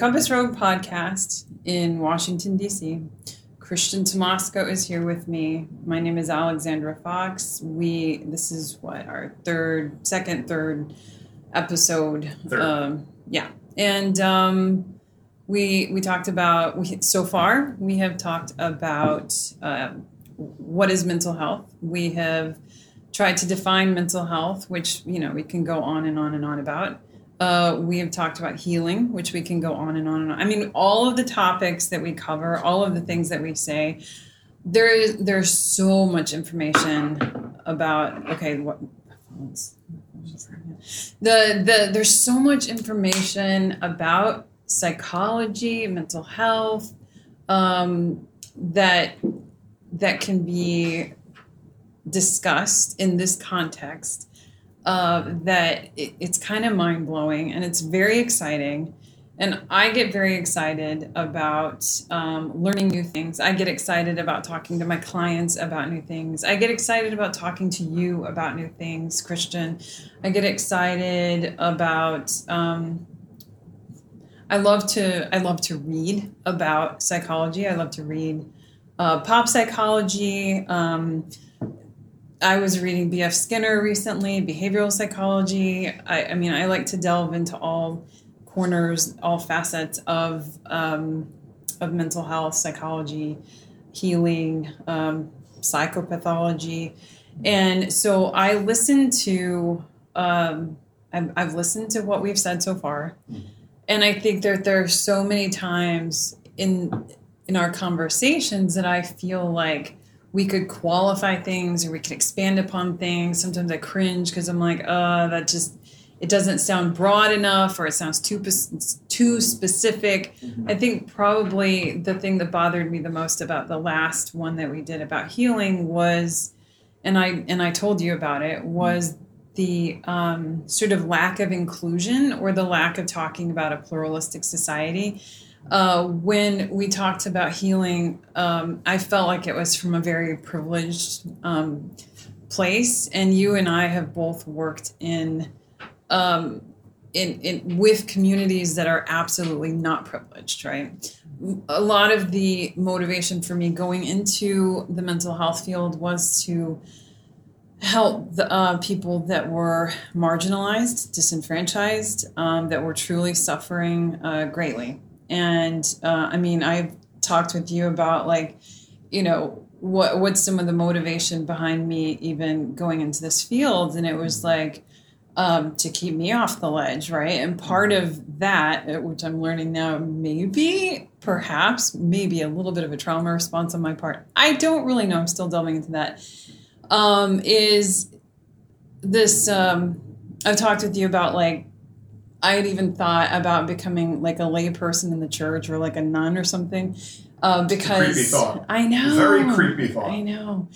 Compass Road podcast in Washington, D.C. Christian Tomasco is here with me. My name is Alexandra Fox. We this is what our third, second, third episode. Third. Um, yeah, and um, we we talked about we, so far we have talked about um, what is mental health. We have tried to define mental health, which you know we can go on and on and on about. Uh, we have talked about healing, which we can go on and on and on. I mean, all of the topics that we cover, all of the things that we say, there is there's so much information about. Okay, what the the there's so much information about psychology, mental health, um, that that can be discussed in this context uh, that it, it's kind of mind blowing and it's very exciting. And I get very excited about um, learning new things. I get excited about talking to my clients about new things. I get excited about talking to you about new things, Christian. I get excited about. Um, I love to. I love to read about psychology. I love to read uh, pop psychology. Um, I was reading B.F. Skinner recently, behavioral psychology. I, I, mean, I like to delve into all corners, all facets of um, of mental health, psychology, healing, um, psychopathology, and so I listen to. Um, I've, I've, listened to what we've said so far, mm-hmm. and I think that there are so many times in in our conversations that I feel like we could qualify things or we could expand upon things. Sometimes I cringe because I'm like, uh, that just it doesn't sound broad enough or it sounds too too specific. Mm-hmm. I think probably the thing that bothered me the most about the last one that we did about healing was, and I and I told you about it was. Mm-hmm. The um, sort of lack of inclusion or the lack of talking about a pluralistic society uh, when we talked about healing, um, I felt like it was from a very privileged um, place, and you and I have both worked in, um, in, in with communities that are absolutely not privileged, right? A lot of the motivation for me going into the mental health field was to help the uh, people that were marginalized, disenfranchised, um, that were truly suffering uh, greatly and uh, I mean, I've talked with you about like, you know, what what's some of the motivation behind me even going into this field, and it was like um, to keep me off the ledge, right? And part of that, uh, which I'm learning now, maybe, perhaps, maybe a little bit of a trauma response on my part. I don't really know. I'm still delving into that. Um, is this? Um, I've talked with you about like I had even thought about becoming like a layperson in the church or like a nun or something. Uh, because creepy thought. I know. Very creepy thought. I know.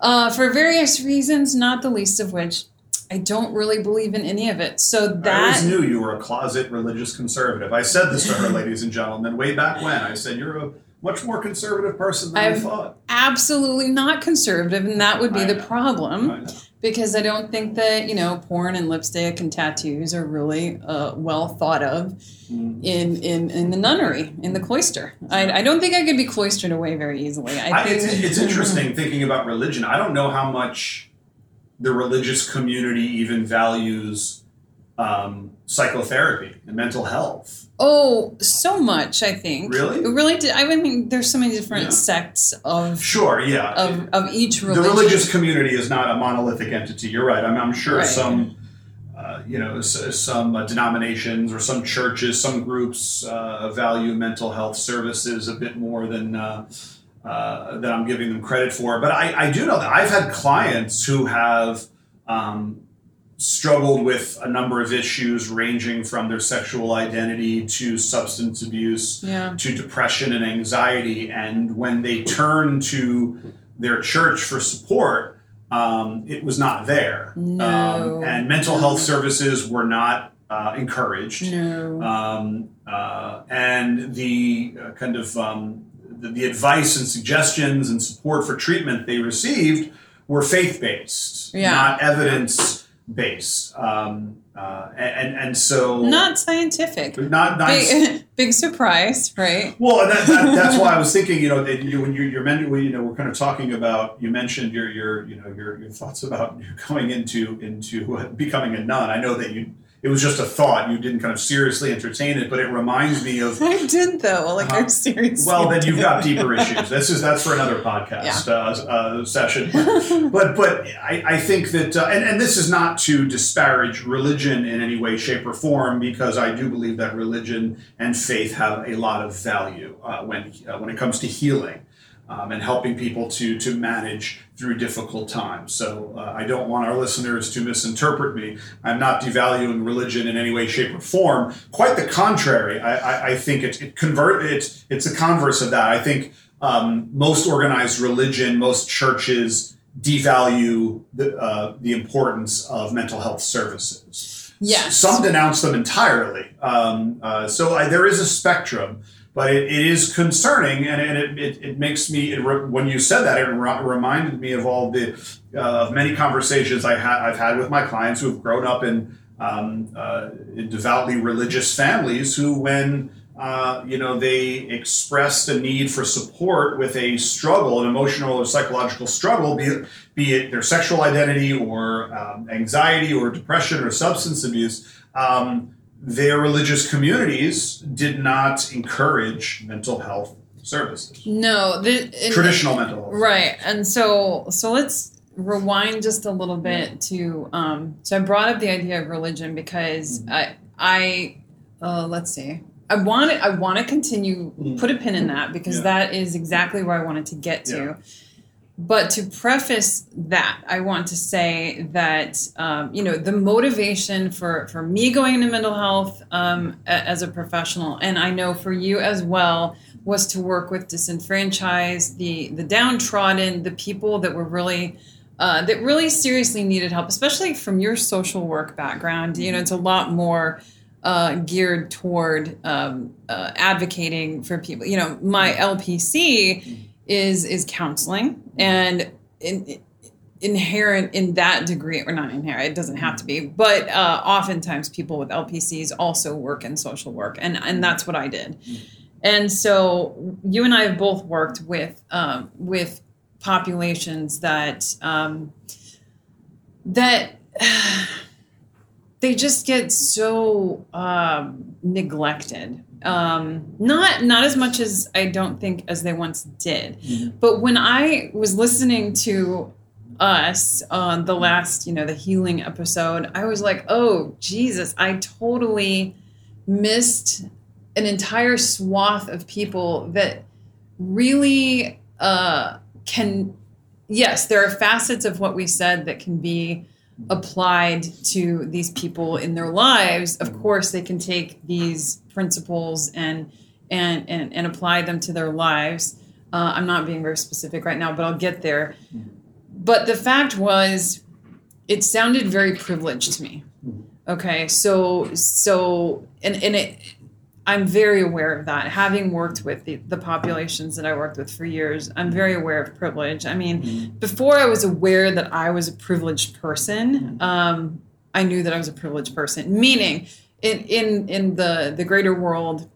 Uh, for various reasons, not the least of which I don't really believe in any of it. So that I always knew you were a closet religious conservative. I said this to her, ladies and gentlemen, way back when. I said you're a much more conservative person than I'm I thought. Absolutely not conservative, and that would be I the know. problem because I don't think that you know porn and lipstick and tattoos are really uh, well thought of mm. in, in in the nunnery in the cloister. I, I don't think I could be cloistered away very easily. I, I think it's, it's interesting thinking about religion. I don't know how much the religious community even values um, psychotherapy and mental health. Oh, so much! I think. Really, it really. Did, I mean, there's so many different yeah. sects of. Sure. Yeah. Of, of each religion. The religious community is not a monolithic entity. You're right. I'm, I'm sure right. some, uh, you know, some uh, denominations or some churches, some groups uh, value mental health services a bit more than. Uh, uh, that I'm giving them credit for, but I, I do know that I've had clients who have um, struggled with a number of issues ranging from their sexual identity to substance abuse yeah. to depression and anxiety. And when they turned to their church for support, um, it was not there. No. Um, and mental health services were not uh, encouraged. No. Um, uh, and the uh, kind of um, the, the advice and suggestions and support for treatment they received were faith based, yeah. not evidence based. Um, uh, and and so not scientific. Not not big, big surprise, right? Well, that, that, that's why I was thinking. You know, that you, when you you're meant, you know, we're kind of talking about. You mentioned your your you know your your thoughts about going into into becoming a nun. I know that you it was just a thought. You didn't kind of seriously entertain it, but it reminds me of. I did though. Like uh, I'm serious. Well, then you've got deeper issues. This is that's for another podcast yeah. uh, uh, session. But but I, I think that uh, and and this is not to disparage religion in any way, shape, or form because I do believe that religion and faith have a lot of value uh, when uh, when it comes to healing um, and helping people to to manage through difficult times. So uh, I don't want our listeners to misinterpret me. I'm not devaluing religion in any way, shape, or form. Quite the contrary. I, I, I think it, it convert it's it's a converse of that. I think um, most organized religion, most churches devalue the uh, the importance of mental health services. Yes. Some denounce them entirely. Um, uh, so I, there is a spectrum but it, it is concerning, and, and it, it, it, makes me. It re, when you said that, it re, reminded me of all the uh, many conversations I ha- I've had with my clients who have grown up in, um, uh, in devoutly religious families, who when uh, you know they expressed a need for support with a struggle, an emotional or psychological struggle, be it, be it their sexual identity or um, anxiety or depression or substance abuse. Um, their religious communities did not encourage mental health services. No, the, traditional mental health. Right, and so so let's rewind just a little bit to. Um, so I brought up the idea of religion because mm-hmm. I I uh, let's see. I want to I want to continue mm-hmm. put a pin in that because yeah. that is exactly where I wanted to get to. Yeah. But to preface that, I want to say that um, you know the motivation for for me going into mental health um, as a professional, and I know for you as well, was to work with disenfranchised, the the downtrodden, the people that were really uh, that really seriously needed help, especially from your social work background. You know, it's a lot more uh, geared toward um, uh, advocating for people. You know, my LPC is is counseling and in, inherent in that degree or not inherent it doesn't have to be but uh, oftentimes people with lpcs also work in social work and and that's what i did. And so you and i have both worked with um, with populations that um, that they just get so um, neglected um, not not as much as I don't think as they once did. Mm-hmm. But when I was listening to us on the last, you know, the healing episode, I was like, oh Jesus, I totally missed an entire swath of people that really uh, can. Yes, there are facets of what we said that can be applied to these people in their lives, of course, they can take these principles and and and, and apply them to their lives. Uh, I'm not being very specific right now, but I'll get there. But the fact was, it sounded very privileged to me. Okay, so so and and it I'm very aware of that. Having worked with the, the populations that I worked with for years, I'm very aware of privilege. I mean, mm-hmm. before I was aware that I was a privileged person, um, I knew that I was a privileged person. Meaning, in in in the the greater world,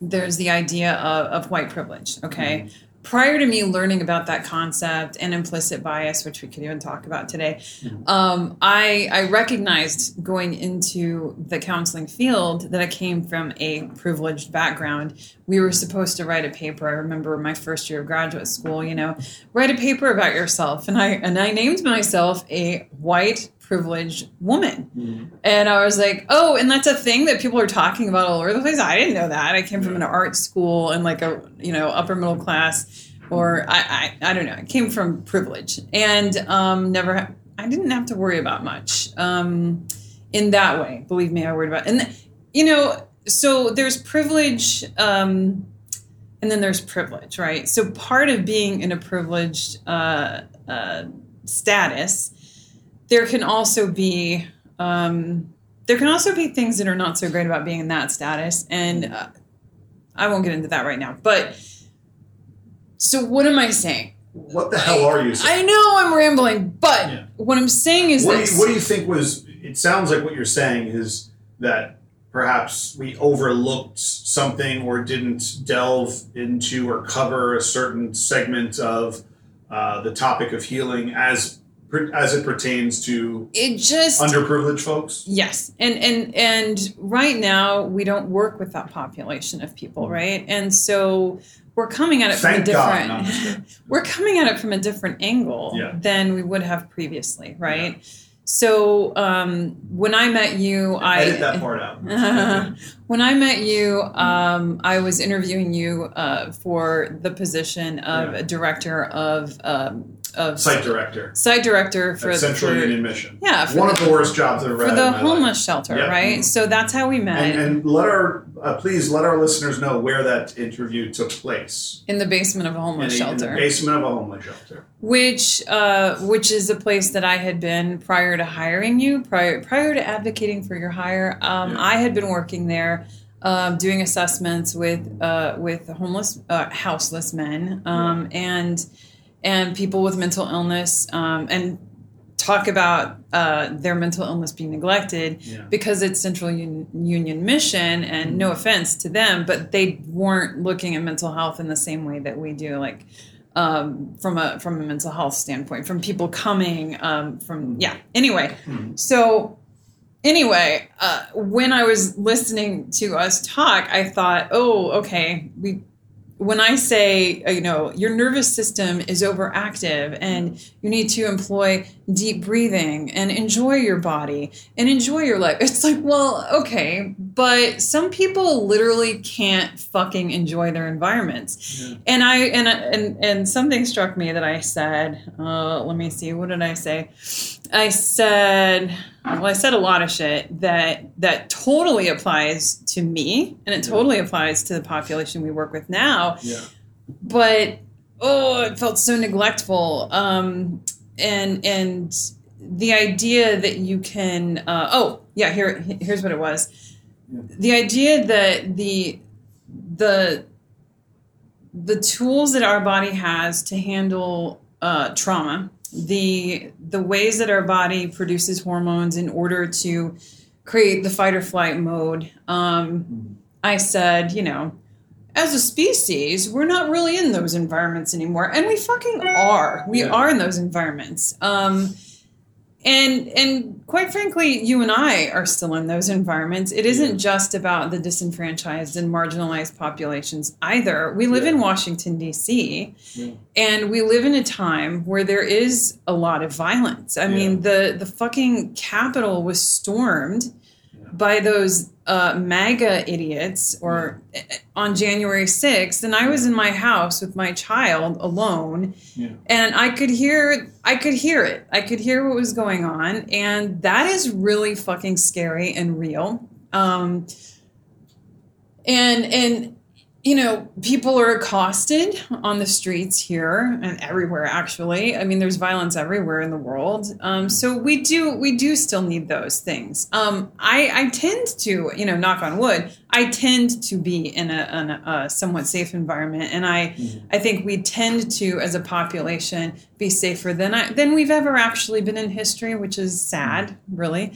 there's the idea of, of white privilege. Okay, mm-hmm prior to me learning about that concept and implicit bias, which we could even talk about today, mm-hmm. um, I, I recognized going into the counseling field that I came from a privileged background. We were supposed to write a paper. I remember my first year of graduate school. You know, write a paper about yourself, and I and I named myself a white privileged woman. Mm-hmm. And I was like, oh, and that's a thing that people are talking about all over the place. I didn't know that. I came from an art school and like a, you know, upper middle class, or I, I, I don't know. I came from privilege and um, never, ha- I didn't have to worry about much um, in that way. Believe me, I worried about, and you know, so there's privilege. Um, and then there's privilege, right? So part of being in a privileged uh, uh, status there can also be um, there can also be things that are not so great about being in that status, and uh, I won't get into that right now. But so, what am I saying? what the hell are you saying? I know I'm rambling, but Yeah. what I'm saying is what do, you, what do you think was it sounds like what you're saying is that perhaps we overlooked something or didn't delve into or cover a certain segment of uh, the topic of healing as as it pertains to it just underprivileged folks Yes, and and and right now we don't work with that population of people, right? And so we're coming at it from a thank god different. no, I'm just kidding. we're coming at it from a different angle Yeah. than we would have previously, right? So um, when I met you, I edit that part out when I met you, um, I was interviewing you uh, for the position of Yeah. director of um, of site director site director for at Central for- Union Mission Yeah, for one the, of the worst jobs I've ever for had the in my life. homeless shelter, Yeah. right? So that's how we met and, and let our uh, please let our listeners know where that interview took place in the basement of a in, homeless a- in the shelter, basement of a homeless shelter which uh, which is a place that I had been prior to hiring you, prior prior to advocating for your hire. Um, Yeah. I had been working there. Um, doing assessments with uh, with homeless uh, houseless men um, and and people with mental illness um, and talk about uh, their mental illness being neglected yeah because it's Central Un- Union Mission, and no offense to them, but they weren't looking at mental health in the same way that we do, like um, from a from a mental health standpoint, from people coming um, from yeah. Anyway, Mhm. so anyway, uh, when I was listening to us talk, I thought, oh, okay, we. When I say, uh, you know, your nervous system is overactive and you need to employ deep breathing and enjoy your body and enjoy your life. It's like, well, okay, but some people literally can't fucking enjoy their environments. Yeah. And I and and and something struck me that I said. Uh, let me see. What did I say? I said, well, I said a lot of shit that that totally applies to me, and it Yeah. totally applies to the population we work with now yeah but oh it felt so neglectful um and and the idea that you can uh, oh yeah here here's what it was Yeah. the idea that the the the tools that our body has to handle uh, trauma the the ways that our body produces hormones in order to create the fight or flight mode um, i said you know as a species, we're not really in those environments anymore, and we fucking are. We Yeah. are in those environments. Um, and and quite frankly, you and I are still in those environments. It isn't just about the disenfranchised and marginalized populations either. We live in Washington D.C. Yeah. and we live in a time where there is a lot of violence. I mean, the the fucking Capitol was stormed Yeah. By those uh, MAGA idiots or on January 6th and I was in my house with my child alone Yeah. and I could hear I could hear it. I could hear what was going on and that is really fucking scary and real. Um and and you know, people are accosted on the streets here and everywhere actually. I mean, there's violence everywhere in the world. Um, so we do we do still need those things. Um, I, I tend to, you know, knock on wood, I tend to be in a, in a, somewhat safe environment, and I Mhm. I think we tend to, as a population, be safer than I, than we've ever actually been in history, which is sad, really.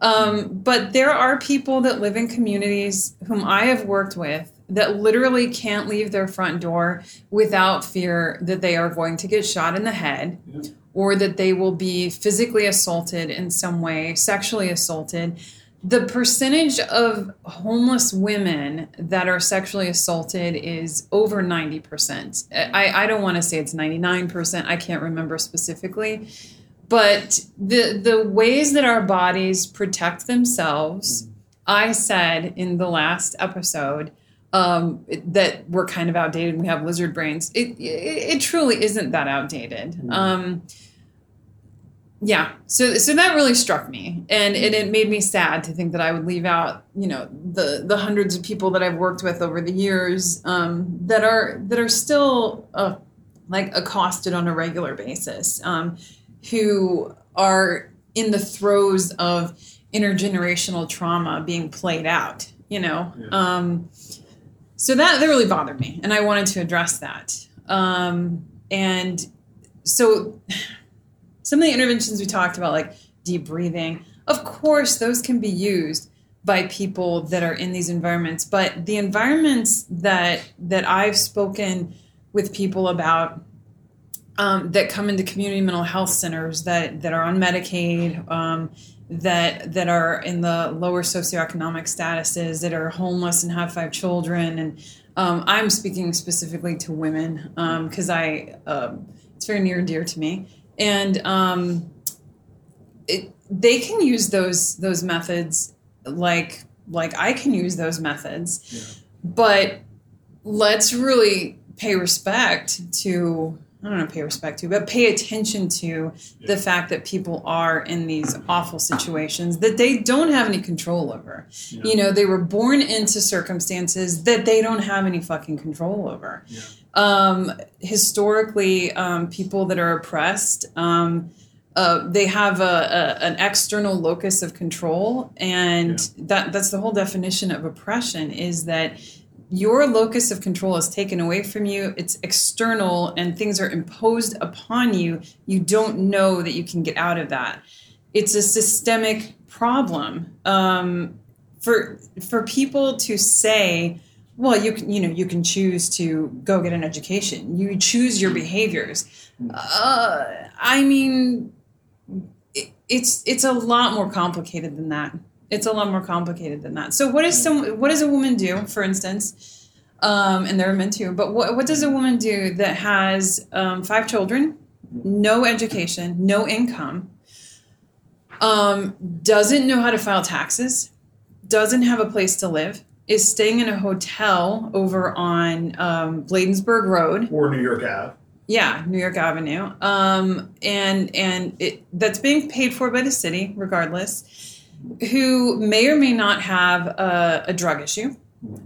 Um, but there are people that live in communities whom I have worked with that literally can't leave their front door without fear that they are going to get shot in the head Yeah. or that they will be physically assaulted in some way, sexually assaulted. The percentage of homeless women that are sexually assaulted is over 90%. I, I don't want to say it's 99%, I can't remember specifically. But the the ways that our bodies protect themselves, mm-hmm. I said in the last episode um, it- that we're kind of outdated. and We have lizard brains. It it, it truly isn't that outdated. Mm. Um, yeah, so so that really struck me, and it, it made me sad to think that I would leave out, you know, the the hundreds of people that I've worked with over the years um, that are that are still uh, like accosted on a regular basis, um, who are in the throes of intergenerational trauma being played out. You know, Yeah. So that that really bothered me, and I wanted to address that. Um, and so some of the interventions we talked about, like deep breathing, of course, those can be used by people that are in these environments. But the environments that that I've spoken with people about um, that come into community mental health centers that that are on Medicaid, um, that that are in the lower socioeconomic statuses, that are homeless and have five children, and um, I'm speaking specifically to women because I um, it's very near and dear to me, and um, it, they can use those those methods like like I can use those methods, yeah. but let's really pay respect to I don't know, pay respect to, but pay attention to yeah. the fact that people are in these awful situations that they don't have any control over. Yeah. You know, they were born into circumstances that they don't have any fucking control over. Yeah. Um, historically, um, people that are oppressed, um, uh, they have a, a, an external locus of control, and that that's the whole definition of oppression is that your locus of control is taken away from you it's external and things are imposed upon you you don't know that you can get out of that. It's a systemic problem. Um, for for people to say well you can you know you can choose to go get an education. You choose your behaviors. Uh, i mean it, it's it's a lot more complicated than that it's a lot more complicated than that. So what is some what does a woman do, for instance? Um, and there are men too. But what what does a woman do that has um, five children, no education, no income, um, doesn't know how to file taxes, doesn't have a place to live, is staying in a hotel over on um, Bladensburg Road or New York Ave. Yeah, New York Avenue. Um, and and it, that's being paid for by the city, regardless who may or may not have a, a drug issue.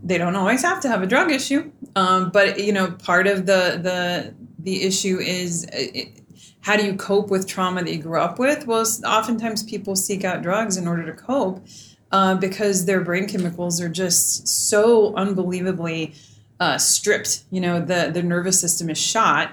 They don't always have to have a drug issue, um, but you know, part of the the the issue is uh, it, how do you cope with trauma that you grew up with? Well, oftentimes people seek out drugs in order to cope uh, because their brain chemicals are just so unbelievably uh, stripped. You know, the the nervous system is shot,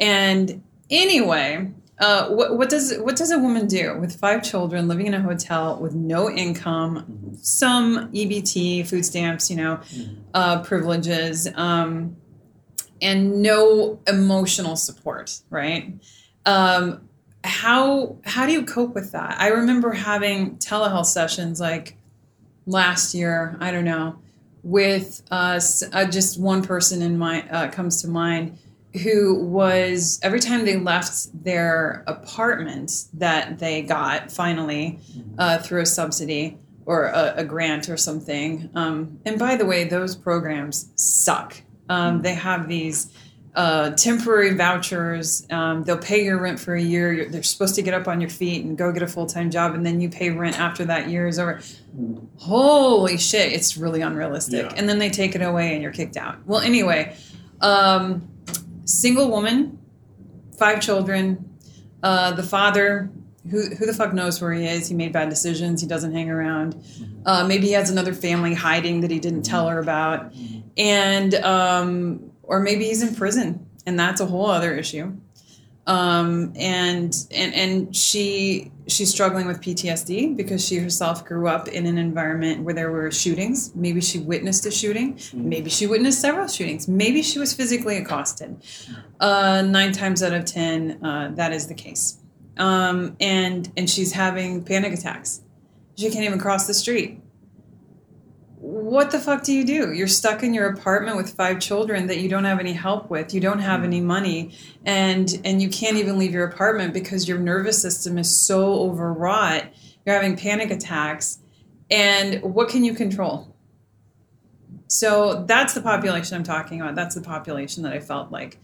and anyway, uh, what, what, does what does a woman do with five children living in a hotel with no income, mm-hmm. some EBT, food stamps, you know, mm-hmm. uh, privileges, um, and no emotional support, right? Um, how how do you cope with that? I remember having telehealth sessions like last year. I don't know, with uh, uh just one person in my uh, comes to mind who was every time they left their apartment that they got finally mm-hmm. uh, through a subsidy or a, a grant or something. Um, and by the way, those programs suck. Um, mm-hmm. they have these uh, temporary vouchers. Um, they'll pay your rent for a year. they're supposed to get up on your feet and go get a full time job, and then you pay rent after that year is over. Mm-hmm. Holy shit, it's really unrealistic. Yeah. And then they take it away and you're kicked out. Well, anyway. Um, single woman, five children. Uh, the father, who who the fuck knows where he is? He made bad decisions. He doesn't hang around. Uh, maybe he has another family hiding that he didn't tell her about, and um, or maybe he's in prison, and that's a whole other issue um, and and and she she's struggling with PTSD because she herself grew up in an environment where there were shootings. Maybe she witnessed a shooting. Mm-hmm. Maybe she witnessed several shootings. Maybe she was physically accosted. Uh, nine times out of ten, uh, that is the case. Um, and and she's having panic attacks. She can't even cross the street what the fuck do you do? You're stuck in your apartment with five children that you don't have any help with. You don't have any money and and you can't even leave your apartment because your nervous system is so overwrought. You're having panic attacks. And what can you control? So that's the population I'm talking about. That's the population that I felt like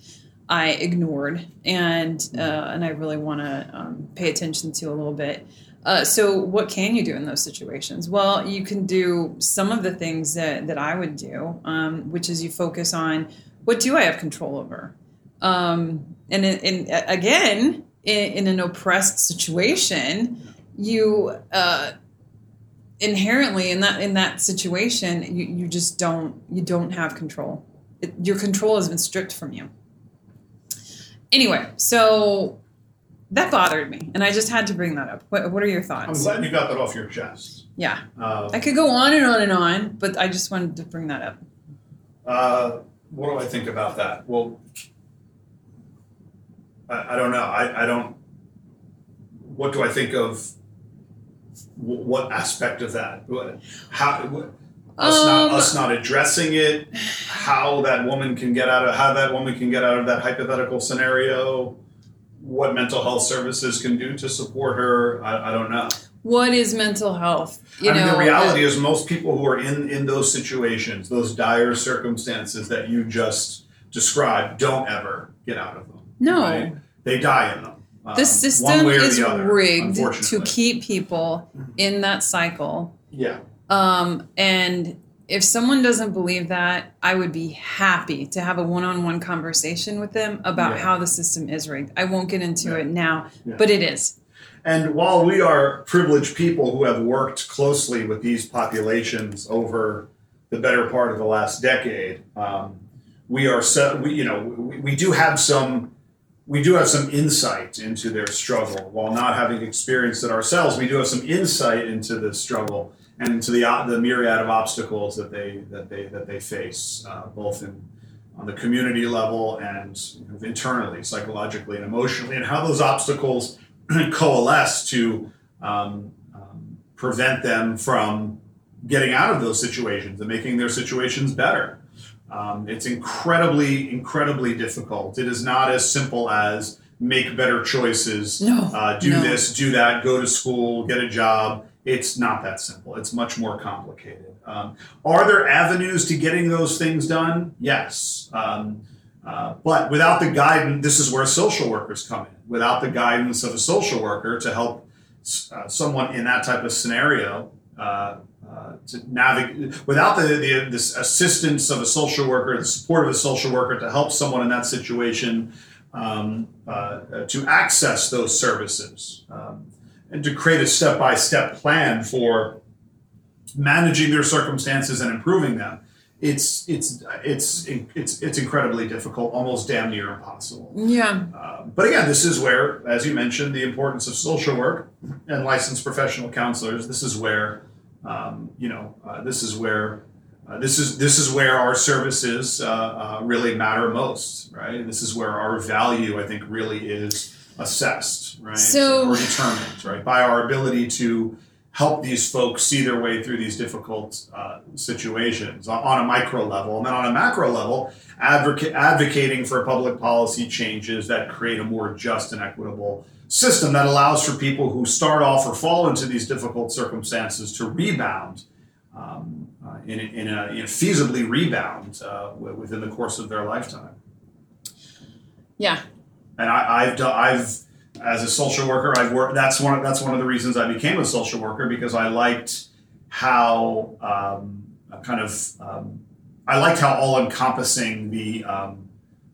I ignored and uh, and I really want to um, pay attention to a little bit. Uh, so, what can you do in those situations? Well, you can do some of the things that, that I would do, um, which is you focus on what do I have control over? Um, and in, in, again, in, in, an oppressed situation, you uh, inherently in that in that situation, you, you just don't you don't have control. It, your control has been stripped from you anyway, so that bothered me, and I just had to bring that up. What, what are your thoughts? I'm glad you got that off your chest. Yeah, Uh, I could go on and on and on, but I just wanted to bring that up. Uh, what do I think about that? Well, I, I don't know. I, I don't. What do I think of? wh- What aspect of that? How? What, us not Um, us not addressing it. How that woman can get out of how that woman can get out of that hypothetical scenario. What mental health services can do to support her? I, I don't know. What is mental health? You I mean, know, the reality is most people who are in in those situations, those dire circumstances that you just described, don't ever get out of them. no. right? They die in them. Um, The system is the other, rigged to keep people in that cycle. Yeah. Um, and if someone doesn't believe that, I would be happy to have a one-on-one conversation with them about Yeah. how the system is rigged. I won't get into Yeah. it now, Yeah. but it is. And while we are privileged people who have worked closely with these populations over the better part of the last decade, um, we are so we you know we, we do have some we do have some insight into their struggle. While not having experienced it ourselves, we do have some insight into the struggle and to the uh, the myriad of obstacles that they that they that they face, uh, both in on the community level and you know, internally, psychologically and emotionally, and how those obstacles coalesce to um, um, prevent them from getting out of those situations and making their situations better. Um, it's incredibly, incredibly difficult. It is not as simple as make better choices, No. uh, do no. this, do that, go to school, get a job. It's not that simple. It's much more complicated. Um, are there avenues to getting those things done? Yes. Um, uh, but without the guidance, this is where social workers come in. Without the guidance of a social worker to help uh, someone in that type of scenario uh, uh, to navigate, without the, the assistance of a social worker, the support of a social worker to help someone in that situation um, uh, to access those services um, and to create a step by step plan for managing their circumstances and improving them it's it's it's it's it's incredibly difficult, almost damn near impossible. Yeah. Uh, but again, this is where, as you mentioned, the importance of social work and licensed professional counselors. This is where, um, you know, uh, this is where. Uh, this is this is where our services uh, uh, really matter most, right? And this is where our value, I think, really is assessed, right? So- or determined, right, by our ability to help these folks see their way through these difficult uh, situations on, a micro level, and then on a macro level, advocate, advocating for public policy changes that create a more just and equitable system that allows for people who start off or fall into these difficult circumstances to rebound um, uh, in, a, in, a, in a feasibly rebound uh, wi- within the course of their lifetime. Yeah. And I, I've done, I've as a social worker, I've worked. That's one. That's one of the reasons I became a social worker because I liked how um, kind of um, I liked how all encompassing the um,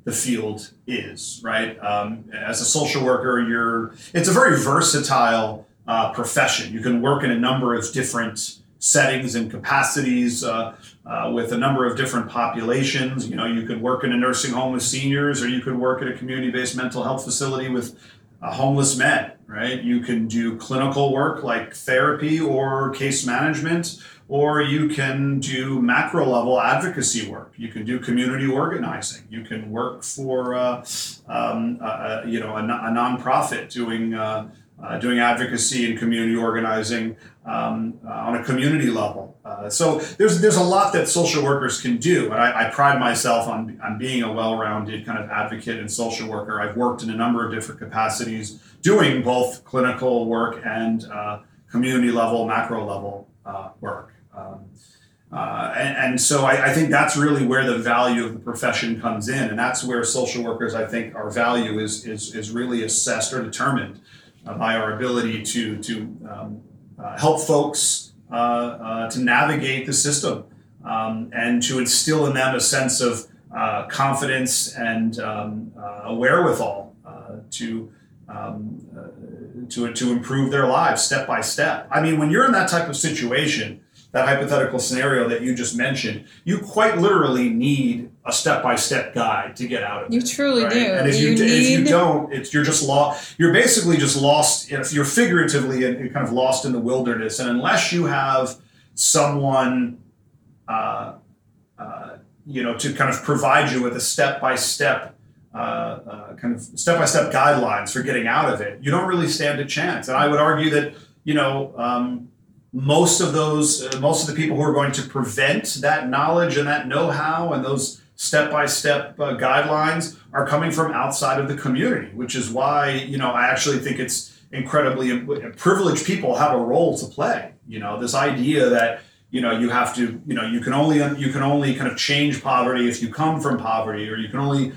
the field is. Right. Um, as a social worker, you're. It's a very versatile uh, profession. You can work in a number of different settings and capacities. Uh, uh, with a number of different populations. You know, you could work in a nursing home with seniors, or you could work at a community-based mental health facility with uh, homeless men. Right? You can do clinical work like therapy or case management, or you can do macro-level advocacy work. You can do community organizing. You can work for, uh, um, uh, you know, a, a nonprofit doing. Uh, doing advocacy and community organizing um, uh, on a community level. Uh, so there's there's a lot that social workers can do, and I, I pride myself on on being a well-rounded kind of advocate and social worker. I've worked in a number of different capacities, doing both clinical work and uh, community level, macro level uh, work. Um, uh, and, and so I, I think that's really where the value of the profession comes in, and that's where social workers, I think, our value is is, is really assessed or determined uh, by our ability to to um, uh, help folks uh, uh, to navigate the system um, and to instill in them a sense of uh, confidence and um, a wherewithal to. Um, to, to improve their lives step by step. I mean, when you're in that type of situation, that hypothetical scenario that you just mentioned, you quite literally need a step by step guide to get out of You it. You truly right? do. And if you, You if you don't, it's you're just lost. You're basically just lost. You're figuratively and kind of lost in the wilderness, and unless you have someone, uh, uh, you know, to kind of provide you with a step by step. Kind of step by step guidelines for getting out of it, you don't really stand a chance. And I would argue that you know um, most of those, uh, most of the people who are going to prevent that knowledge and that know how and those step by step guidelines are coming from outside of the community, which is why, you know, I actually think it's incredibly privileged people have a role to play. You know, this idea that you know you have to you know you can only you can only kind of change poverty if you come from poverty or you can only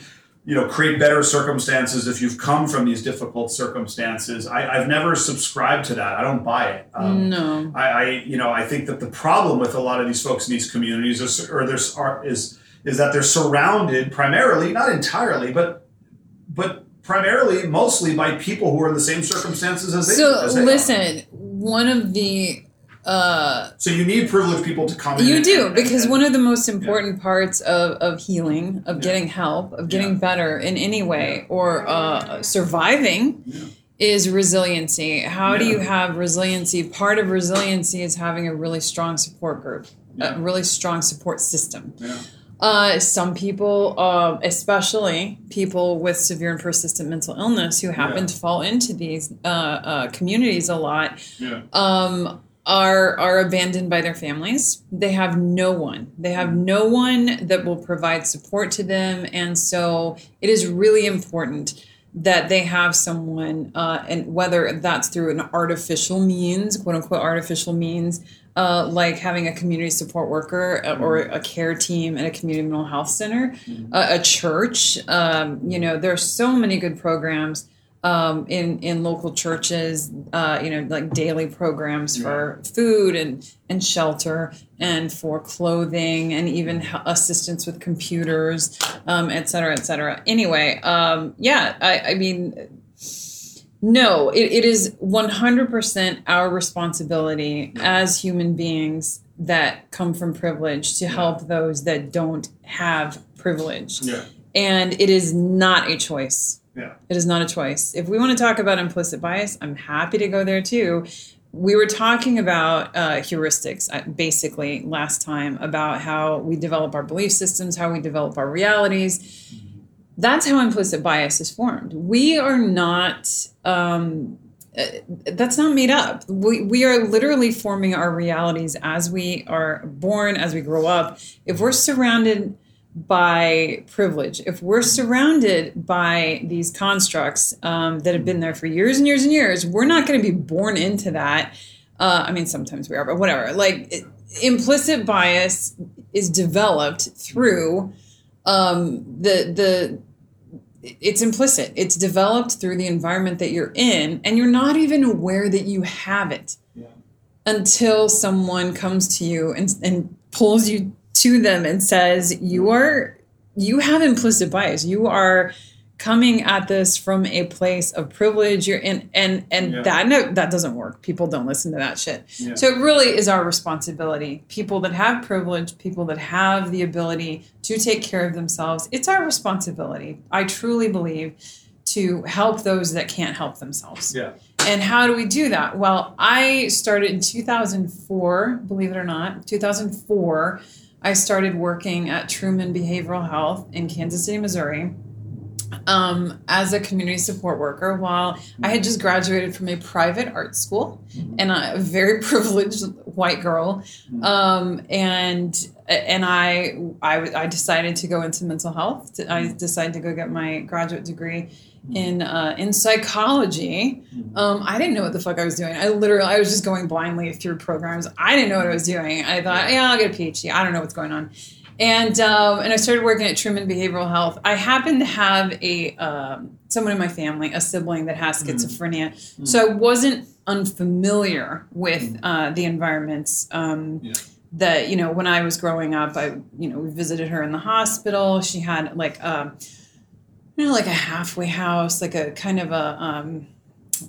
you know create better circumstances if you've come from these difficult circumstances I, i've never subscribed to that i don't buy it um, no. I, I you know I think that the problem with a lot of these folks in these communities is, or there's are, is is that they're surrounded primarily not entirely but but primarily mostly by people who are in the same circumstances as they, So as they are. listen, one of the uh, so you need privileged people to come in you do and- because and- one of the most important parts of, of healing, of Yeah. getting help, of getting Yeah. better in any way, or uh, surviving, Yeah. is resiliency. How do you have resiliency? Part of resiliency is having a really strong support group, Yeah. a really strong support system. yeah. Uh, some people, uh, especially people with severe and persistent mental illness, who happen Yeah. to fall into these uh, uh, communities a lot, yeah um, are are abandoned by their families. They have no one. They have no one that will provide support to them, and so it is really important that they have someone, uh, and whether that's through an artificial means, quote unquote artificial means, uh, like having a community support worker uh, or a care team at a community mental health center, a, a church. Um, you know, there are so many good programs um, in in local churches. Uh, you know, like daily programs for food and and shelter and for clothing and even assistance with computers, um, et cetera, et cetera. Anyway, um, yeah, I, I mean. No, it, it is 100% our responsibility as human beings that come from privilege to help those that don't have privilege. yeah And it is not a choice. Yeah. It is not a choice. If we want to talk about implicit bias, I'm happy to go there too. We were talking about uh, heuristics uh, basically last time about how we develop our belief systems, how we develop our realities. That's how implicit bias is formed. We are not. Um, uh, that's not made up. We, we are literally forming our realities as we are born, as we grow up. If we're surrounded by privilege, if we're surrounded by these constructs um, that have been there for years and years and years, we're not going to be born into that. Uh, I mean, sometimes we are, but whatever. Like it, implicit bias is developed through um, the the. It's implicit. It's developed through the environment that you're in, and you're not even aware that you have it Yeah. until someone comes to you and, and pulls you to them and says you are you have implicit bias you are coming at this from a place of privilege you're in and and Yeah. that no that doesn't work people don't listen to that shit Yeah. so it really is our responsibility people that have privilege people that have the ability to take care of themselves it's our responsibility i truly believe to help those that can't help themselves yeah and how do we do that? Well, I started in 2004, believe it or not. 2004, I started working at Truman Behavioral Health in Kansas City, Missouri, um, as a community support worker while I had just graduated from a private art school and a very privileged white girl. Um, and and I, I I decided to go into mental health. I decided to go get my graduate degree in uh, in psychology. Um, I didn't know what the fuck I was doing. I literally I was just going blindly through programs. I didn't know what I was doing. I thought, yeah, I'll get a PhD. I don't know what's going on. And um, and I started working at Truman Behavioral Health. I happen to have a um, someone in my family, a sibling that has schizophrenia, so I wasn't unfamiliar with uh, the environments. Um, Yeah. That you know, when I was growing up, I you know we visited her in the hospital. She had like um, you know like a halfway house, like a kind of a um,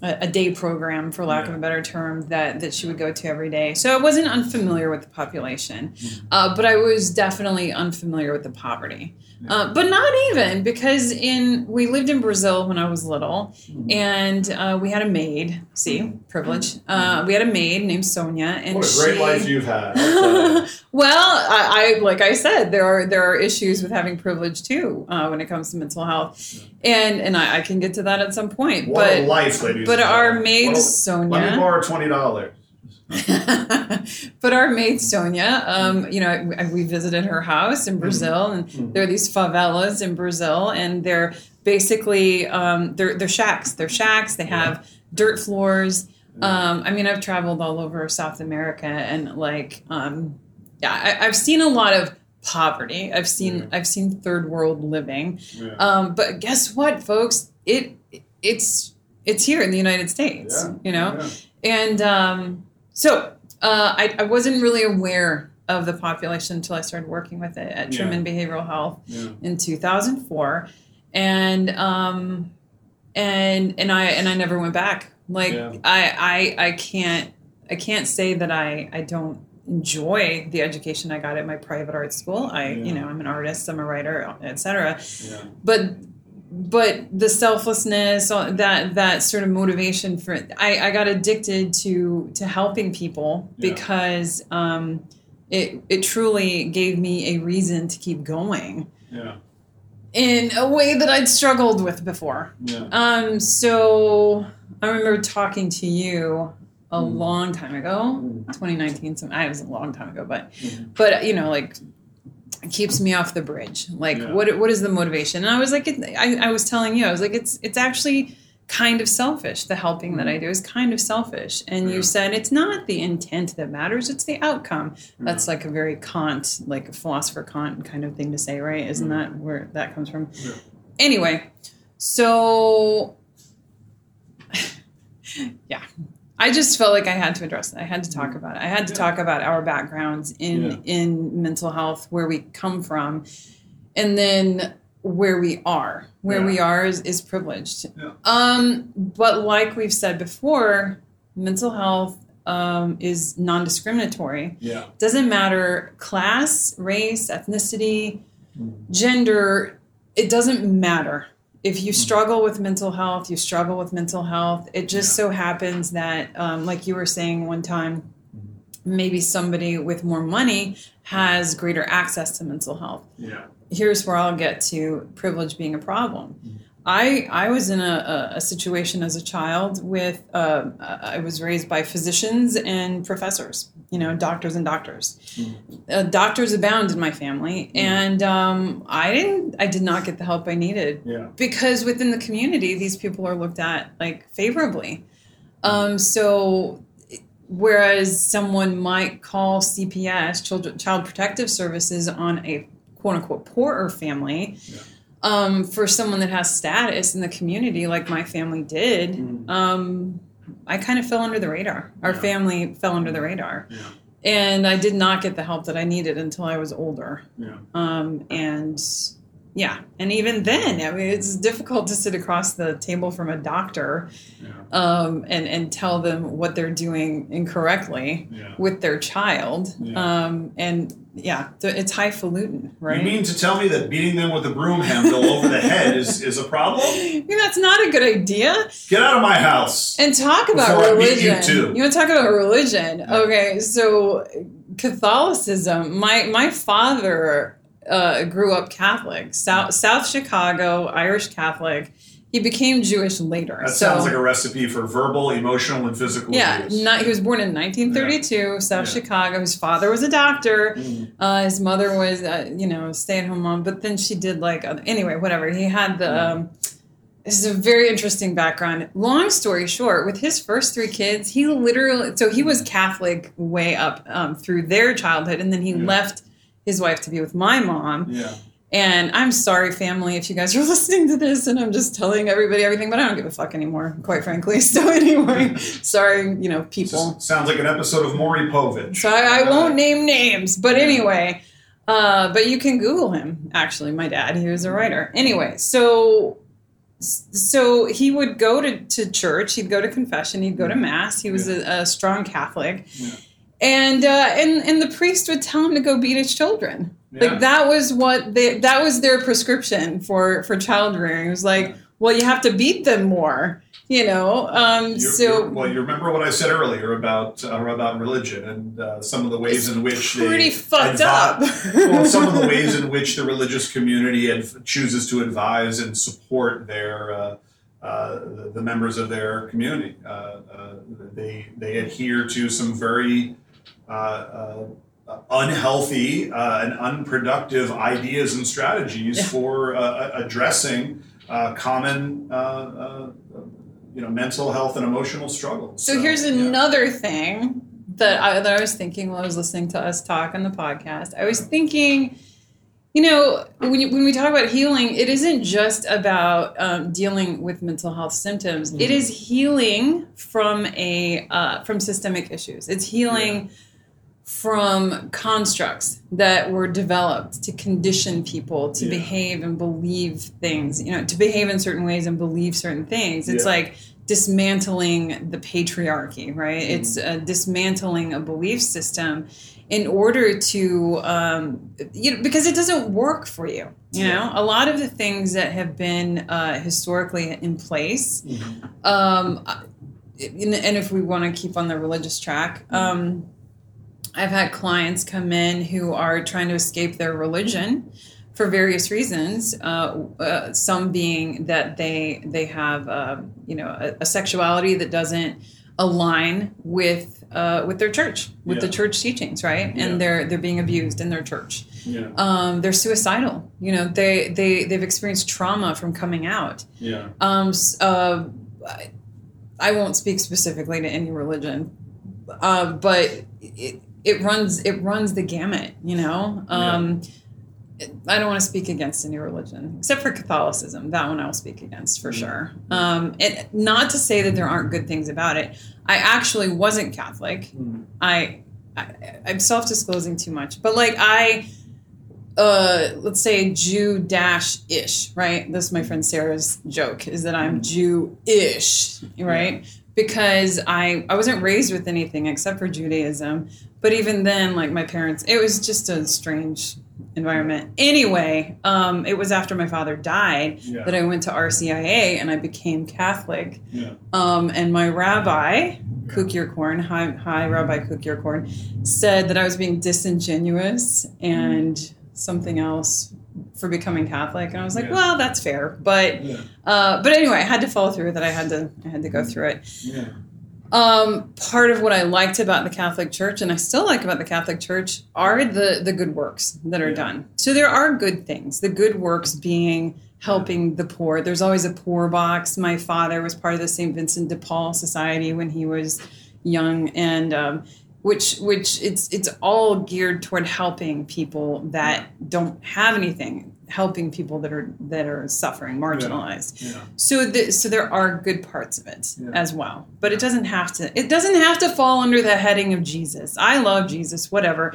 a, a day program, for lack of a better term, that that she would go to every day. So I wasn't unfamiliar with the population, Mhm. uh, but I was definitely unfamiliar with the poverty. Uh, but not even because in we lived in Brazil when I was little, Mhm. and uh, we had a maid. See, privilege. Uh, we had a maid named Sonia, and what a great she, life you've had. I'll tell you. well, I, I like I said, there are there are issues with having privilege too uh, when it comes to mental health, and and I, I can get to that at some point. What a but life, ladies. but and our maid a- Sonia. Let me borrow twenty dollars. but our maid Sonia, um, you know, we, visited her house in Brazil, and Mhm. there are these favelas in Brazil, and they're basically um, they're they're shacks. They're shacks. They have dirt floors. Um, I mean, I've traveled all over South America, and like, um, yeah, I, I've seen a lot of poverty. I've seen Yeah. I've seen third world living. Yeah. Um, but guess what, folks? It it's it's here in the United States. Yeah. You know, Yeah. and um, so uh, I, I wasn't really aware of the population until I started working with it at Yeah. Truman Behavioral Health Yeah. in 2004, and um, and and I and I never went back. Like Yeah. I, I I can't I can't say that I I don't enjoy the education I got at my private art school. I Yeah. you know I'm an artist, I'm a writer, etc Yeah. but but the selflessness uh, that that sort of motivation for I, I got addicted to to helping people Yeah. because um it it truly gave me a reason to keep going Yeah. in a way that I'd struggled with before. Yeah. Um so I remember talking to you a Mm. long time ago, Mm. 2019. So I was a long time ago, but Mhm. but you know like keeps me off the bridge like Yeah. what what is the motivation and i was like it, I, I was telling you i was like it's it's actually kind of selfish the helping that i do is kind of selfish and Mm-hmm. Yeah. you said it's not the intent that matters it's the outcome Mm-hmm. that's like a very kant like a philosopher kant kind of thing to say right isn't Mhm. that where that comes from Yeah. anyway so yeah I just felt like I had to address it. I had to talk about it. I had to Yeah. talk about our backgrounds in Yeah. in mental health, where we come from, and then where we are. Where Yeah. we are is, is privileged. Um, but like we've said before, mental health um, is non-discriminatory. Yeah. Doesn't matter class, race, ethnicity, Mhm. gender. It doesn't matter. If you Mhm. struggle with mental health, you struggle with mental health. It just so happens that, um, like you were saying one time, maybe somebody with more money has greater access to mental health. Yeah. Here's where I'll get to privilege being a problem. I, I was in a, a, situation as a child with, uh, I was raised by physicians and professors, you know, doctors and doctors. Mhm. Uh, doctors abound in my family, Mhm. and um, I didn't, I did not get the help I needed Yeah. because within the community these people are looked at like favorably um, so whereas someone might call cps child, child protective services on a quote unquote poorer family Yeah. Um, for someone that has status in the community like my family did Mhm. um, i kind of fell under the radar our Yeah. family fell under the radar Yeah. and i did not get the help that i needed until i was older Yeah. um, and yeah, and even then, I mean, it's difficult to sit across the table from a doctor Yeah. um, and and tell them what they're doing incorrectly Yeah. with their child. Yeah. Um, and yeah, it's highfalutin, right? You mean to tell me that beating them with a broom handle over the head is, is a problem? I mean, that's not a good idea. Get out of my house. And talk about religion. You too. want to talk about religion? Okay, so Catholicism. My my father uh, grew up Catholic, South South Chicago, Irish Catholic. He became Jewish later. That so, sounds like a recipe for verbal, emotional, and physical yeah. abuse. Not, he was born in 1932, South Yeah. Chicago. His father was a doctor. Mhm. Uh, his mother was, uh, you know, stay at home mom. But then she did like other, anyway, whatever. He had the. Um, this is a very interesting background. Long story short, with his first three kids, he literally so he was Catholic way up um, through their childhood, and then he Yeah. left his wife to be with my mom. Yeah. And I'm sorry, family, if you guys are listening to this, and I'm just telling everybody everything, but I don't give a fuck anymore, quite frankly. So anyway, sorry, you know, people. Sounds like an episode of Maury Povich. So I, I won't name names, but anyway, uh, but you can Google him. Actually, my dad, he was a writer. Anyway, so so he would go to, to church he'd go to confession he'd go to mass he was a, a strong catholic Yeah. And uh, and and the priest would tell him to go beat his children Yeah. like that was what they that was their prescription for for child rearing it was like well you have to beat them more you know um You're- so you're- well, you remember what I said earlier about uh, about religion and uh, some of the ways in which they pretty fucked advi- up well, some of the ways in which the religious community adv- chooses to advise and support their uh, uh, the, members of their community. Uh, uh, they they adhere to some very unhealthy uh, and unproductive ideas and strategies Yeah. for uh, addressing uh, common. Uh, uh, you know, mental health and emotional struggles. So here's yeah. another thing that I, that I was thinking while I was listening to us talk on the podcast. I was thinking, you know, when, you, when we talk about healing, it isn't just about um, dealing with mental health symptoms. It is healing from a uh, from systemic issues. It's healing from constructs that were developed to condition people to Yeah. behave and believe things. You know, to behave in certain ways and believe certain things. It's Yeah. like dismantling the patriarchy, right? Mm-hmm. It's uh, dismantling a belief system in order to, um, you know, because it doesn't work for you. You know, a lot of the things that have been uh, historically in place, Mhm. um, and and if we want to keep on the religious track, um, I've had clients come in who are trying to escape their religion for various reasons. Uh, uh, some being that they they have uh, you know a, a sexuality that doesn't align with uh, with their church, with the church teachings, right? Yeah. And they're they're being abused in their church. Yeah, Um, they're suicidal. You know, they they they've experienced trauma from coming out. yeah, Um, uh, I- I won't speak specifically to any religion, uh, but it, it runs it runs the gamut. You know, um, I don't want to speak against any religion except for Catholicism. That one I'll speak against for Mhm. sure. Um, and not to say that there aren't good things about it. I actually wasn't Catholic. Mm. I, I I'm self disclosing too much, but like I, uh, let's say Jew dash ish, right? This is my friend Sarah's joke is that I'm Jew ish, right? Because I I wasn't raised with anything except for Judaism, but even then, like my parents, it was just a strange environment. Anyway, um, it was after my father died yeah, that I went to RCIA and I became Catholic. yeah. Um, and my rabbi, Kukirkorn, hi, hi, Rabbi Cook Your Corn, said that I was being disingenuous and something else for becoming Catholic. And I was like, Yeah. well, that's fair. But Yeah, uh, but anyway, I had to follow through with it. I had to I had to go through it. yeah, Um, part of what I liked about the Catholic Church, and I still like about the Catholic Church, are the the good works that are Yeah. done. So there are good things. The good works being helping the poor. There's always a poor box. My father was part of the St. Vincent de Paul Society when he was young, and um, which which it's it's all geared toward helping people that don't have anything, helping people that are that are suffering, marginalized. yeah. So, the, so there are good parts of it Yeah. as well, but it doesn't have to. It doesn't have to fall under the heading of Jesus. I love Jesus, whatever,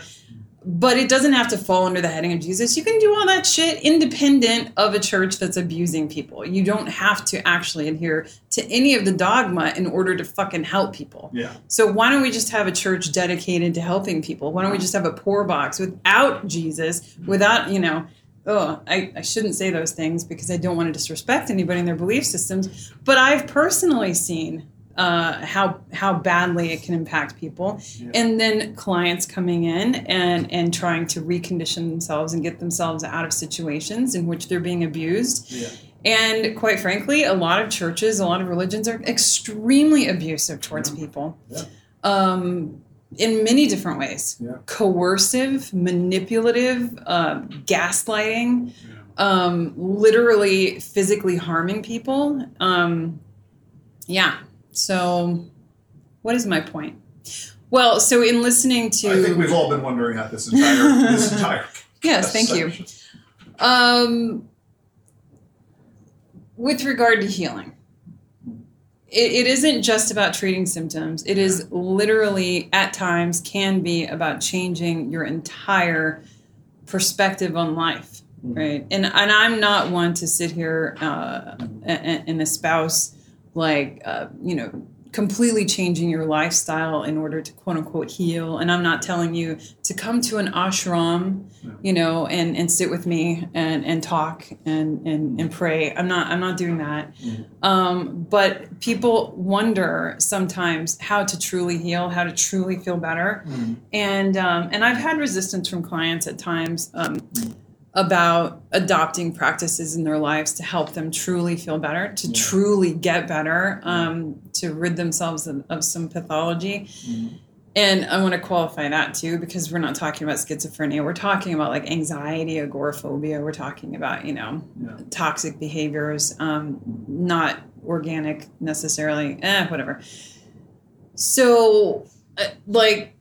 but it doesn't have to fall under the heading of Jesus. You can do all that shit independent of a church that's abusing people. You don't have to actually adhere to any of the dogma in order to fucking help people. Yeah, So why don't we just have a church dedicated to helping people? Why don't we just have a poor box without Jesus, without, you know, oh, I, I shouldn't say those things because I don't want to disrespect anybody in their belief systems. But I've personally seen uh, how how badly it can impact people, Yeah. and then clients coming in and and trying to recondition themselves and get themselves out of situations in which they're being abused. yeah, And quite frankly, a lot of churches, a lot of religions are extremely abusive towards people. Yeah. Um, in many different ways coercive, manipulative, uh, gaslighting, um, literally physically harming people. Um, yeah. So, what is my point? Well, so in listening to. I think we've all been wondering at this entire this entire. Yes, thank you. Um, with regard to healing, it, it isn't just about treating symptoms. It is literally, at times, can be about changing your entire perspective on life. right and and i'm not one to sit here uh, and, and espouse like uh, you know completely changing your lifestyle in order to quote unquote heal. And i'm not telling you to come to an ashram you know and and sit with me and and talk and and, and pray. I'm not i'm not doing that. Um, but people wonder sometimes how to truly heal how to truly feel better. And um, and i've had resistance from clients at times um, about adopting practices in their lives to help them truly feel better, to Yeah. truly get better, um, to rid themselves of, of some pathology. And I want to qualify that too because we're not talking about schizophrenia. We're talking about like anxiety, agoraphobia. We're talking about, you know, Yeah. toxic behaviors, um, not organic necessarily, eh, whatever. So, uh, like,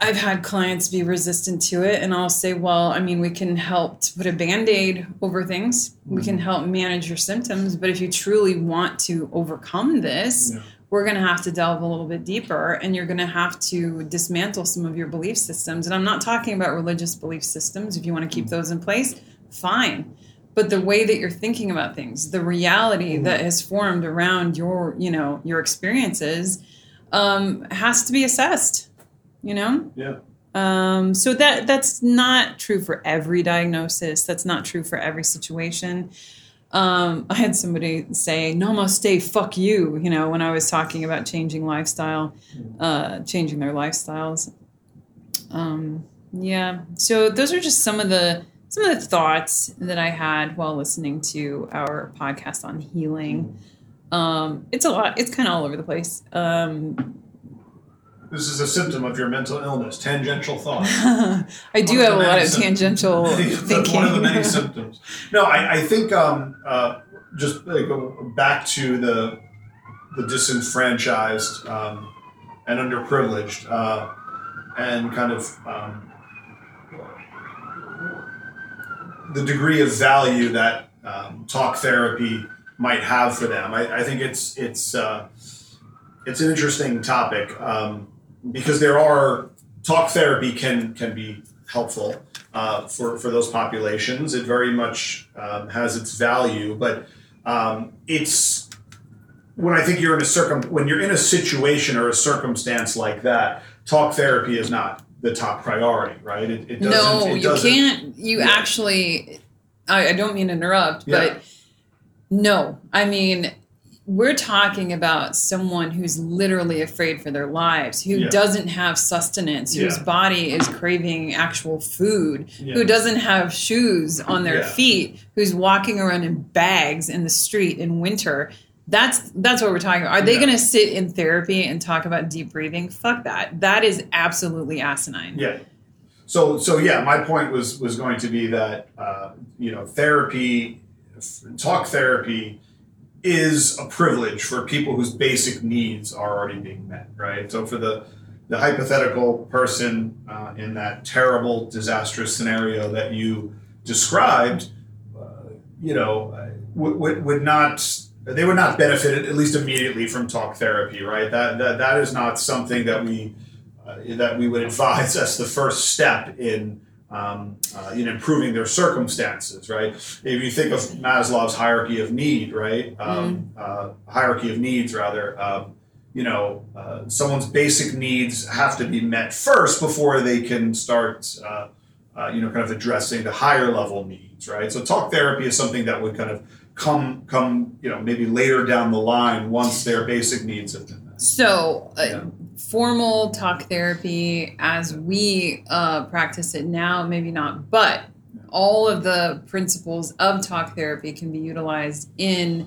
I've had clients be resistant to it, and I'll say, well, I mean, we can help to put a band aid over things. We can mm-hmm. help manage your symptoms. But if you truly want to overcome this, Yeah. we're going to have to delve a little bit deeper, and you're going to have to dismantle some of your belief systems. And I'm not talking about religious belief systems. If you want to keep mm-hmm. those in place, fine. But the way that you're thinking about things, the reality mm-hmm. that has formed around your, you know, your experiences, um, has to be assessed. You know. Yeah. Um, so that that's not true for every diagnosis. That's not true for every situation. Um, I had somebody say "Namaste, fuck you," you know, when I was talking about changing lifestyle, uh, changing their lifestyles. Um, yeah. So those are just some of the some of the thoughts that I had while listening to our podcast on healing. Um, it's a lot. It's kind of all over the place. Um, This is a symptom of your mental illness, tangential thought. I do have a lot of tangential thinking. One of the many symptoms. No, I, I think um, uh, just like, back to the the disenfranchised um, and underprivileged, uh, and kind of um, the degree of value that um, talk therapy might have for them. I, I think it's it's uh, it's an interesting topic um, because there are talk therapy can can be helpful uh, for for those populations. It very much um, has its value, but um, it's when I think you're in a circum when you're in a situation or a circumstance like that, talk therapy is not the top priority, right? It, it doesn't. no, it you can't. You Yeah. actually. I, I don't mean to interrupt, Yeah. but no, I mean we're talking about someone who's literally afraid for their lives, who Yeah. doesn't have sustenance, whose body is craving actual food, Yeah. who doesn't have shoes on their Yeah. feet, who's walking around in bags in the street in winter. That's that's what we're talking about. Are they Yeah. going to sit in therapy and talk about deep breathing? Fuck that. That is absolutely asinine. Yeah. So so yeah, my point was was going to be that uh, you know therapy, f- talk therapy, is a privilege for people whose basic needs are already being met, right? So for the the hypothetical person uh, in that terrible, disastrous scenario that you described, uh, you know, uh, would, would, would not they would not benefit at least immediately from talk therapy, right? That that, that is not something that we uh, that we would advise as the first step in um, uh, in improving their circumstances, right? If you think of Maslow's hierarchy of need, right? Um, uh, hierarchy of needs, rather. Um, you know, uh, someone's basic needs have to be met first before they can start, uh, uh, you know, kind of addressing the higher level needs, right? So, talk therapy is something that would kind of come, come, you know, maybe later down the line once their basic needs have been met. So, uh, Yeah. Formal talk therapy as we uh, practice it now, maybe not, but all of the principles of talk therapy can be utilized in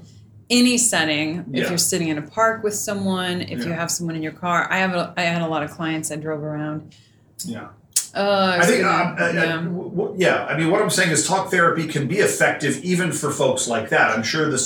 any setting. If Yeah. you're sitting in a park with someone, if you have someone in your car, I have a, I had a lot of clients I drove around. Yeah. Uh, I think, um, uh, uh, yeah. w- w- yeah. I mean, what I'm saying is, talk therapy can be effective even for folks like that. I'm sure the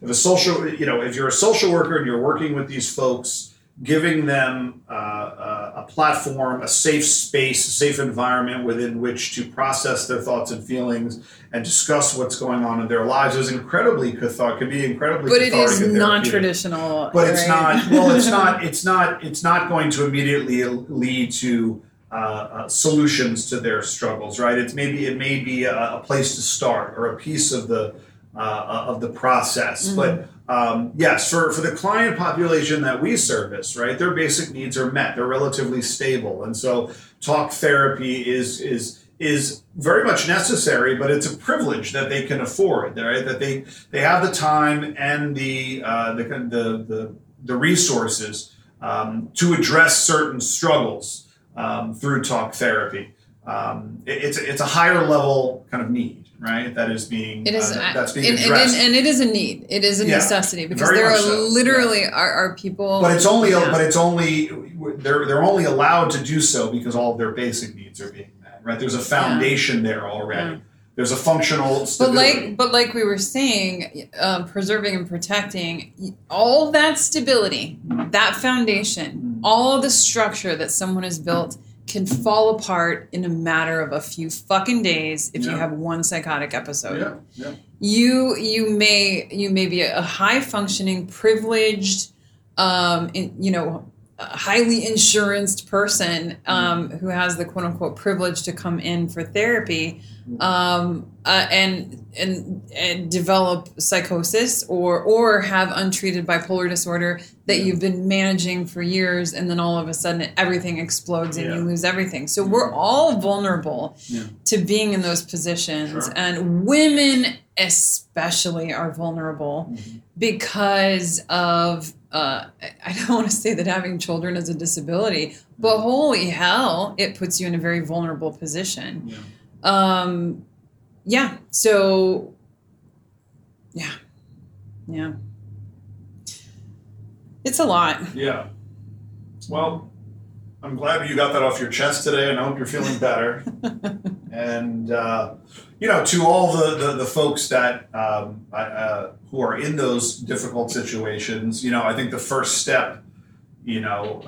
if a social, you know, if you're a social worker and you're working with these folks, giving them uh, uh, a platform, a safe space, a safe environment within which to process their thoughts and feelings and discuss what's going on in their lives is incredibly cathartic. Can be incredibly. but it is non-traditional. but it's not well it's not it's not it's not going to immediately lead to uh, uh, solutions to their struggles, right? It's maybe it may be a, a place to start or a piece of the uh, of the process, but um, yes, for, for the client population that we service, right, their basic needs are met. They're relatively stable, and so talk therapy is is is very much necessary, but it's a privilege that they can afford, right? That they they have the time and the uh, the, the the the resources um, to address certain struggles um, through talk therapy. Um, it, it's it's a higher level kind of need right? That is being it is uh, that- that's being and, addressed. and, and it is a need. It is a Yeah, necessity because there are so, literally are, are people. but it's only Yeah. but it's only they're they're only allowed to do so because all of their basic needs are being met, right? There's a foundation there already. Yeah. There's a functional But like, but like we were saying, um, preserving and protecting all that stability, Mm-hmm. that foundation, all the structure that someone has built can fall apart in a matter of a few fucking days if you have one psychotic episode. yeah, yeah. You you may you may be a high functioning, privileged, um, in, you know, highly insuranced person um, who has the quote unquote privilege to come in for therapy um, uh, and and and develop psychosis or or have untreated bipolar disorder that you've been managing for years and then all of a sudden everything explodes and you lose everything. So we're all vulnerable Yeah. to being in those positions Sure. and women especially are vulnerable Mhm. because of uh, I- I don't want to say that having children is a disability, but holy hell, it puts you in a very vulnerable position. Yeah. Um, yeah. So, yeah, yeah. It's a lot. Yeah. Well, I'm glad you got that off your chest today, and I hope you're feeling better. and uh, you know, to all the the, the folks that um, I- uh, who are in those difficult situations, you know, I think the first step, you know,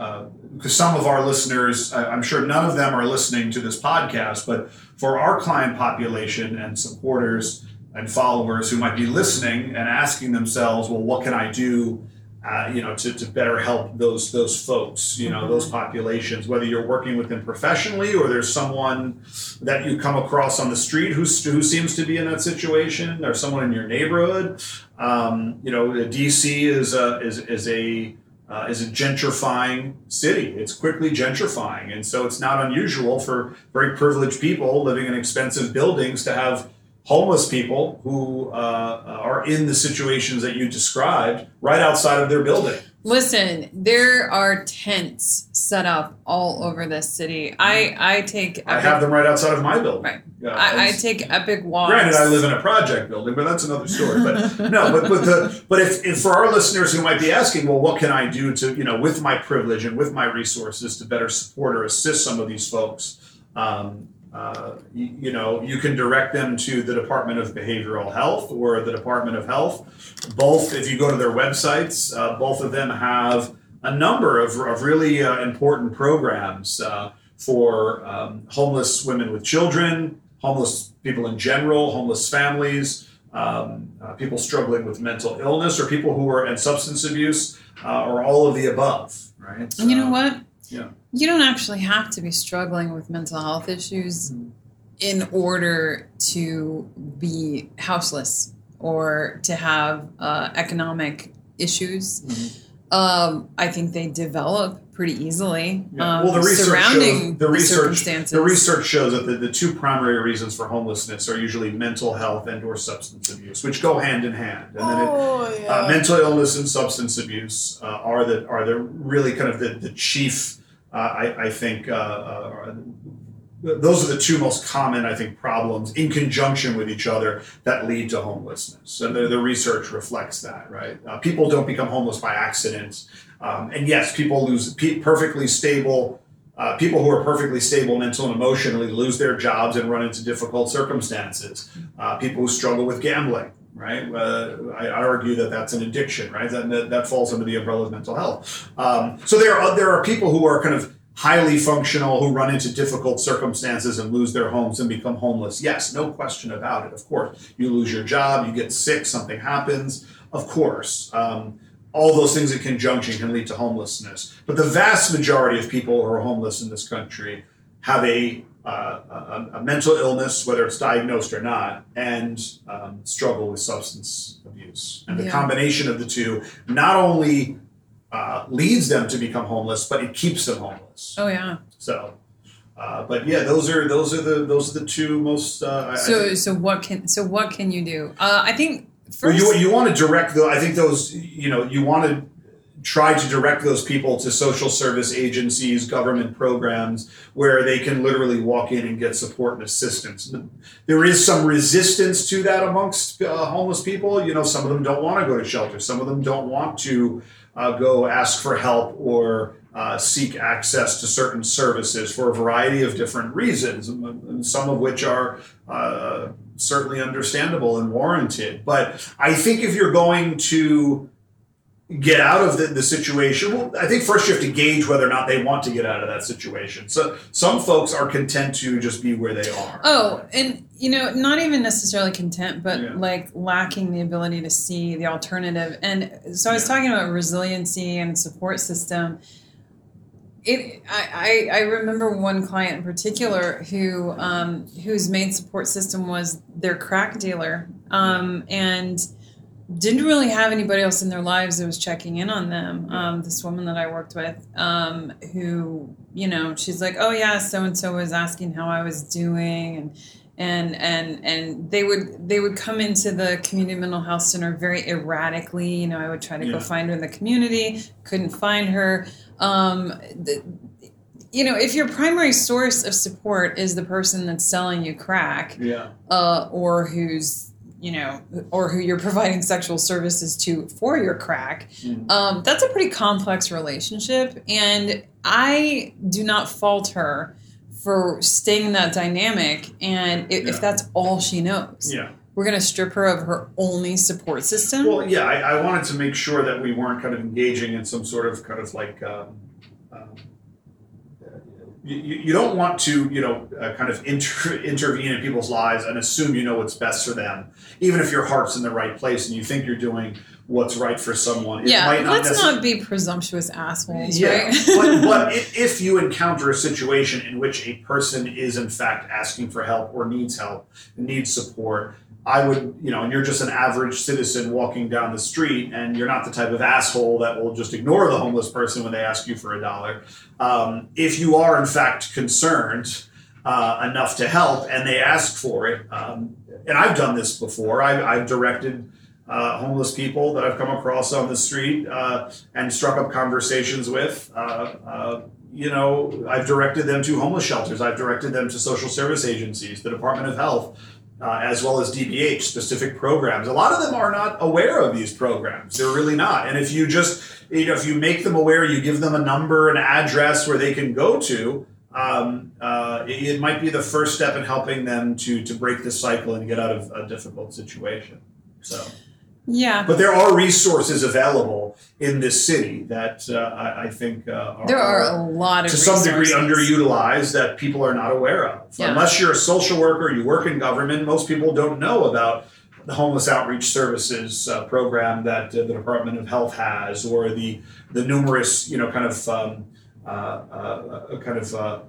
because some of our listeners, I'm sure none of them are listening to this podcast, but for our client population and supporters and followers who might be listening and asking themselves, well, what can I do? uh, you know, to, to better help those those folks, you know, those populations. Whether you're working with them professionally or there's someone that you come across on the street who's, who seems to be in that situation, or someone in your neighborhood. Um, you know, DC is a is, is a uh, is a gentrifying city. It's quickly gentrifying, and so it's not unusual for very privileged people living in expensive buildings to have homeless people who uh, are in the situations that you described right outside of their building. Listen, there are tents set up all over this city. I I take I have them right outside of my building. Right. Yeah, I, I take epic walks. Granted, I live in a project building, but that's another story. But no, but but the but if, if for our listeners who might be asking, well, what can I do to you know with my privilege and with my resources to better support or assist some of these folks? Um, uh, you, you know, you can direct them to the Department of Behavioral Health or the Department of Health. Both, if you go to their websites, uh, both of them have a number of, of really uh, important programs uh, for um, homeless women with children, homeless people in general, homeless families, um, uh, people struggling with mental illness, or people who are in substance abuse, uh, or all of the above. Right? And you know what? yeah. You don't actually have to be struggling with mental health issues Mm-hmm. in order to be houseless or to have uh, economic issues. Mhm. Um, I think they develop pretty easily. Yeah. Um, well, the research surrounding shows, the research circumstances. the research shows that the, the two primary reasons for homelessness are usually mental health and or substance abuse, which go hand in hand. And then it, oh, yeah. uh, mental illness and substance abuse uh, are the are the really kind of the, the chief uh, I, I think uh, uh, those are the two most common I think problems in conjunction with each other that lead to homelessness. And the, the research reflects that right? Uh, people don't become homeless by accident. Um, and yes people lose pe- perfectly stable uh, people who are perfectly stable mental and emotionally lose their jobs and run into difficult circumstances. Uh, people who struggle with gambling right? Uh, I, argue that that's an addiction, right? That, that, that falls under the umbrella of mental health. Um, so there are there are people who are kind of highly functional who run into difficult circumstances and lose their homes and become homeless. Yes, no question about it. Of course, you lose your job, you get sick, something happens. Of course. Um, all those things in conjunction can lead to homelessness. But the vast majority of people who are homeless in this country have a, uh, a, a mental illness, whether it's diagnosed or not, and um, struggle with substance abuse. And the Yeah. combination of the two not only uh, leads them to become homeless, but it keeps them homeless. Oh yeah. So, uh, but yeah, those are those are the those are the two most. Uh, So so what can so what can you do? Uh, I think Well, first. you you want to direct though. I think those you know you want to try to direct those people to social service agencies, government programs where they can literally walk in and get support and assistance. There is some resistance to that amongst uh, homeless people. You know, some of them don't want to go to shelter. Some of them don't want to uh, go ask for help or uh, seek access to certain services for a variety of different reasons, some of which are uh, certainly understandable and warranted. But I think if you're going to get out of the, the situation, well, I think first you have to gauge whether or not they want to get out of that situation. So some folks are content to just be where they are. Oh, and you know, not even necessarily content, but Yeah. like lacking the ability to see the alternative. And so I was Yeah. talking about resiliency and support system. It, I, I, I remember one client in particular who, um, whose main support system was their crack dealer, um, and didn't really have anybody else in their lives that was checking in on them. Um, this woman that I worked with, um, who, you know, she's like, oh yeah, so and so was asking how I was doing, and and and and they would they would come into the community mental health center very erratically. You know, I would try to Yeah. go find her in the community, couldn't find her. Um, the, you know, if your primary source of support is the person that's selling you crack, Yeah. uh, or who's you know, or who you're providing sexual services to for your crack, Mhm. um, that's a pretty complex relationship. And I do not fault her for staying in that dynamic. And if, Yeah. if that's all she knows, Yeah. we're going to strip her of her only support system. Well, yeah, I, I wanted to make sure that we weren't kind of engaging in some sort of kind of like. Um, you, you don't want to, you know, uh, kind of inter- intervene in people's lives and assume you know what's best for them, even if your heart's in the right place and you think you're doing what's right for someone. It yeah, might not let's necessarily- not be presumptuous assholes, Yeah, right? but, but if you encounter a situation in which a person is in fact asking for help or needs help, needs support, I would, you know, and you're just an average citizen walking down the street, and you're not the type of asshole that will just ignore the homeless person when they ask you for a dollar. Um, if you are in fact concerned uh, enough to help, and they ask for it, um, and I've done this before, I've, I've directed. Uh, homeless people that I've come across on the street uh, and struck up conversations with. Uh, uh, you know, I've directed them to homeless shelters. I've directed them to social service agencies, the Department of Health, uh, as well as DBH specific programs. A lot of them are not aware of these programs. They're really not. And if you just, you know, if you make them aware, you give them a number, an address where they can go to. Um, uh, it, it might be the first step in helping them to to break the cycle and get out of a difficult situation. So. Yeah. But there are resources available in this city that uh, I, I think uh, are, There are a lot of to some degree underutilized that people are not aware of. Yeah. Unless you're a social worker, you work in government, most people don't know about the homeless outreach services uh, program that uh, the Department of Health has, or the the numerous you know kind of um, uh, uh, kind of uh,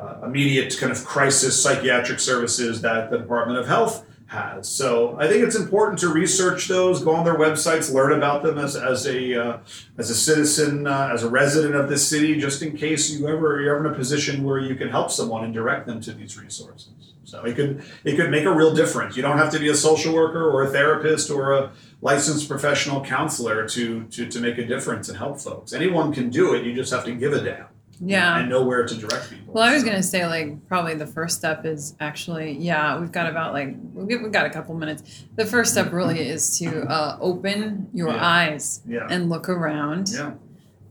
uh, immediate kind of crisis psychiatric services that the Department of Health has. So I think it's important to research those, go on their websites, learn about them as, as a uh, as a citizen, uh, as a resident of this city, just in case you ever you're ever in a position where you can help someone and direct them to these resources. So it could it could make a real difference. You don't have to be a social worker or a therapist or a licensed professional counselor to to to make a difference and help folks. Anyone can do it. You just have to give a damn Yeah. and know where to direct people. Well, I was So- gonna say like probably the first step is actually yeah we've got about like we've we've got a couple minutes. The first step really is to uh, open your Yeah. eyes yeah and look around yeah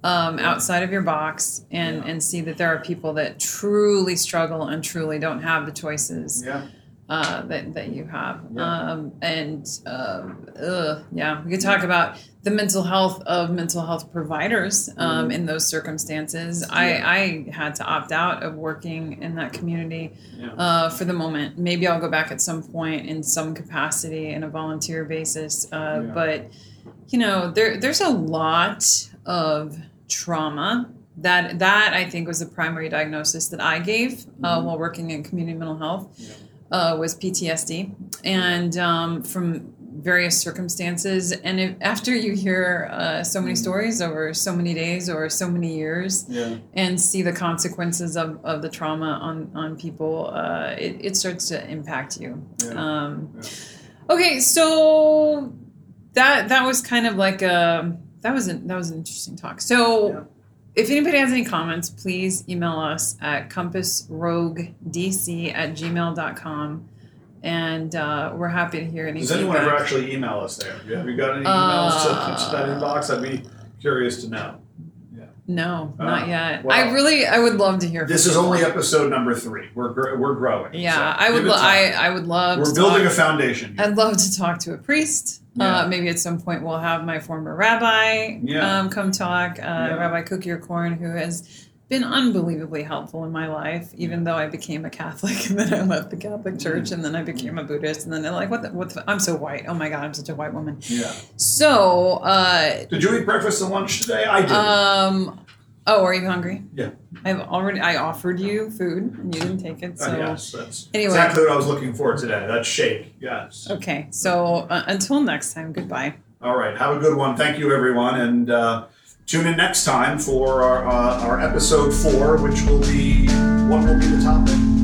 um, Yeah. outside of your box and and see that there are people that truly struggle and truly don't have the choices yeah uh, that that you have. Um, and um, ugh, yeah, we could talk about the mental health of mental health providers um, Mhm. in those circumstances. Yeah. I, I had to opt out of working in that community yeah uh, for the moment. Maybe I'll go back at some point in some capacity in a volunteer basis. Uh, Yeah. But you know, there there's a lot of trauma that that I think was the primary diagnosis that I gave uh, Mhm. while working in community mental health uh, was PTSD, and um, from various circumstances. And if, after you hear uh, so many Mhm. stories over so many days or so many years, Yeah. and see the consequences of, of the trauma on on people, uh, it, it starts to impact you. Yeah. Um, Yeah. Okay, so that that was kind of like a that was an, that was an interesting talk. So. If anybody has any comments, please email us at compassroguedc at gmail.com. And uh, we're happy to hear any Does anyone ever actually email us there? Have you got any emails to, to that Uh, inbox? I'd be curious to know. No, Oh, not yet. wow. I really, I would love to hear. This is only episode number three. We're gr- we're growing. Yeah, so I would. Lo- I. I would love. We're to building talk- a foundation. here. I'd love to talk to a priest. Yeah. Uh, maybe at some point we'll have my former rabbi Yeah. um, come talk, uh, Yeah. Rabbi Kukier Korn, who has been unbelievably helpful in my life, even though I became a Catholic and then I left the Catholic Church and then I became a Buddhist and then they're like, what the, what the, I'm so white. Oh my God, I'm such a white woman. Yeah. So, uh, Did you eat breakfast and lunch today? I did. um, oh, are you hungry? Yeah. I've already, I offered you food and you didn't take it. So, Oh, yes, that's anyway. exactly what I was looking for today. That shake. Yes. okay. So uh, until next time, goodbye. All right. Have a good one. Thank you, everyone, and uh, tune in next time for our uh, our episode four, which will be what will be the topic.